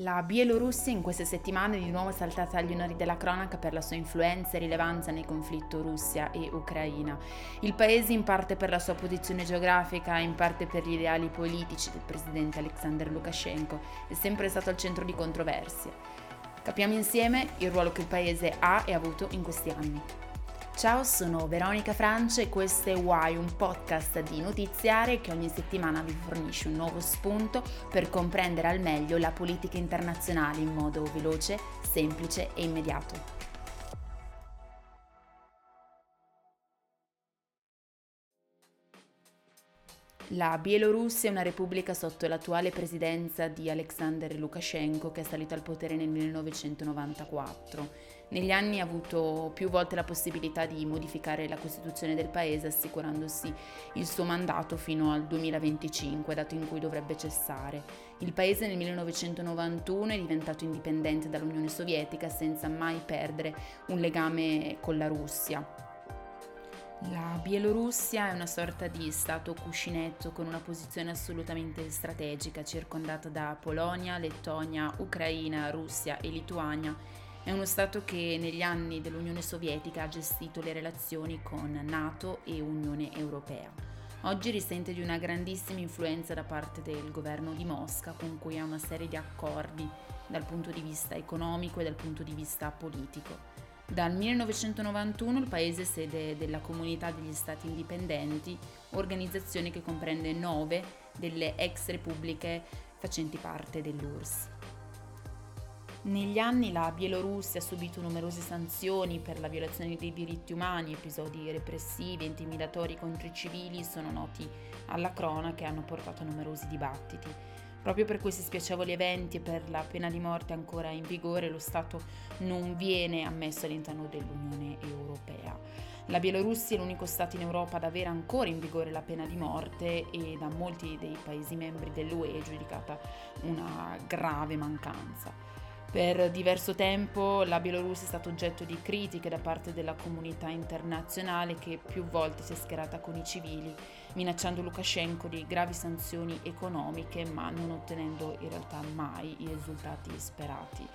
La Bielorussia in queste settimane è di nuovo saltata agli onori della cronaca per la sua influenza e rilevanza nel conflitto Russia e Ucraina. Il paese in parte per la sua posizione geografica, in parte per gli ideali politici del presidente Alexander Lukashenko, è sempre stato al centro di controversie. Capiamo insieme il ruolo che il paese ha e ha avuto in questi anni. Ciao, sono Veronica Francia e questo è Why, un podcast di notiziare che ogni settimana vi fornisce un nuovo spunto per comprendere al meglio la politica internazionale in modo veloce, semplice e immediato. La Bielorussia è una repubblica sotto l'attuale presidenza di Alexander Lukashenko che è salito al potere nel 1994. Negli anni ha avuto più volte la possibilità di modificare la Costituzione del paese assicurandosi il suo mandato fino al 2025, dato in cui dovrebbe cessare. Il paese nel 1991 è diventato indipendente dall'Unione Sovietica senza mai perdere un legame con la Russia. La Bielorussia è una sorta di stato cuscinetto con una posizione assolutamente strategica, circondata da Polonia, Lettonia, Ucraina, Russia e Lituania. È uno Stato che negli anni dell'Unione Sovietica ha gestito le relazioni con Nato e Unione Europea. Oggi risente di una grandissima influenza da parte del governo di Mosca, con cui ha una serie di accordi dal punto di vista economico e dal punto di vista politico. Dal 1991 il paese è sede della Comunità degli Stati Indipendenti, organizzazione che comprende nove delle ex repubbliche facenti parte dell'URSS. Negli anni la Bielorussia ha subito numerose sanzioni per la violazione dei diritti umani, episodi repressivi e intimidatori contro i civili sono noti alla cronaca e hanno portato a numerosi dibattiti. Proprio per questi spiacevoli eventi e per la pena di morte ancora in vigore, lo Stato non viene ammesso all'interno dell'Unione Europea. La Bielorussia è l'unico Stato in Europa ad avere ancora in vigore la pena di morte e da molti dei Paesi membri dell'UE è giudicata una grave mancanza. Per diverso tempo la Bielorussia è stata oggetto di critiche da parte della comunità internazionale che più volte si è schierata con i civili, minacciando Lukashenko di gravi sanzioni economiche, ma non ottenendo in realtà mai i risultati sperati.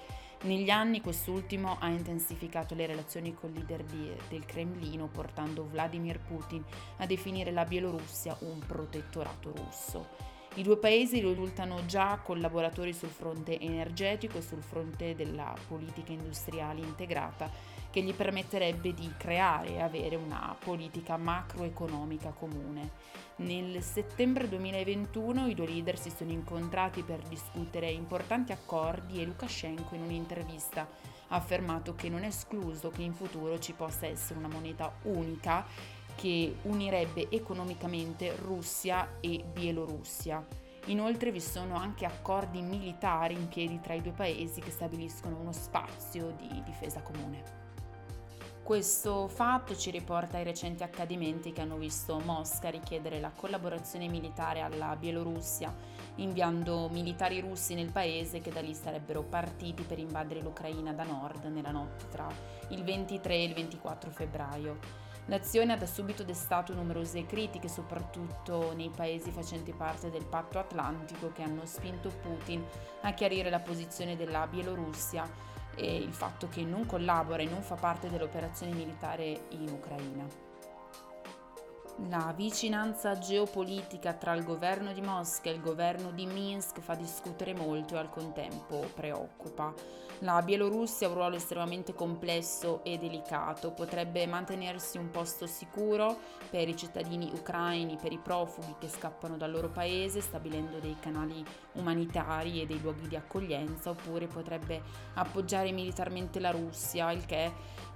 Negli anni quest'ultimo ha intensificato le relazioni col leader di, del Cremlino, portando Vladimir Putin a definire la Bielorussia un protettorato russo. I due paesi risultano già collaboratori sul fronte energetico e sul fronte della politica industriale integrata che gli permetterebbe di creare e avere una politica macroeconomica comune. Nel settembre 2021 i due leader si sono incontrati per discutere importanti accordi e Lukashenko in un'intervista ha affermato che non è escluso che in futuro ci possa essere una moneta unica che unirebbe economicamente Russia e Bielorussia. Inoltre vi sono anche accordi militari in piedi tra i due paesi che stabiliscono uno spazio di difesa comune. Questo fatto ci riporta ai recenti accadimenti che hanno visto Mosca richiedere la collaborazione militare alla Bielorussia, inviando militari russi nel paese che da lì sarebbero partiti per invadere l'Ucraina da nord nella notte tra il 23 e il 24 febbraio. L'azione ha da subito destato numerose critiche, soprattutto nei paesi facenti parte del patto atlantico, che hanno spinto Putin a chiarire la posizione della Bielorussia e il fatto che non collabora e non fa parte dell'operazione militare in Ucraina. La vicinanza geopolitica tra il governo di Mosca e il governo di Minsk fa discutere molto e al contempo preoccupa. La Bielorussia ha un ruolo estremamente complesso e delicato, potrebbe mantenersi un posto sicuro per i cittadini ucraini, per i profughi che scappano dal loro paese, stabilendo dei canali umanitari e dei luoghi di accoglienza, oppure potrebbe appoggiare militarmente la Russia, il che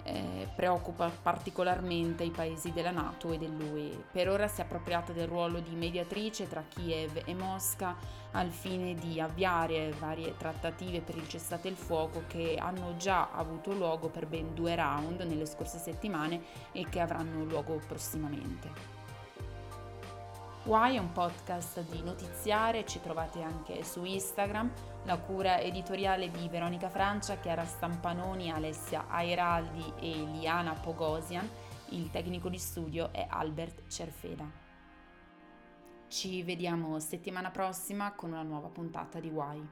eh, preoccupa particolarmente i paesi della Nato e dell'UE. Per ora si è appropriata del ruolo di mediatrice tra Kiev e Mosca al fine di avviare varie trattative per il cessate il fuoco che hanno già avuto luogo per ben due round nelle scorse settimane e che avranno luogo prossimamente. Why è un podcast di notiziare, ci trovate anche su Instagram, la cura editoriale di Veronica Francia, Chiara Stampanoni, Alessia Airaldi e Liana Pogosian, il tecnico di studio è Albert Cerfeda. Ci vediamo settimana prossima con una nuova puntata di Why.